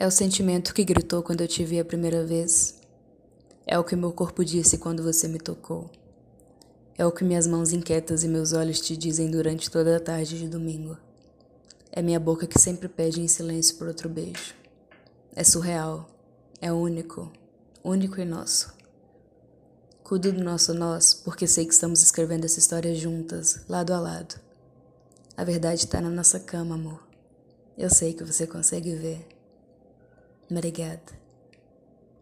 É o sentimento que gritou quando eu te vi a primeira vez. É o que meu corpo disse quando você me tocou. É o que minhas mãos inquietas e meus olhos te dizem durante toda a tarde de domingo. É minha boca que sempre pede em silêncio por outro beijo. É surreal. É único. Único e nosso. Cuido do nosso nós porque sei que estamos escrevendo essa história juntas, lado a lado. A verdade está na nossa cama, amor. Eu sei que você consegue ver. مرقاد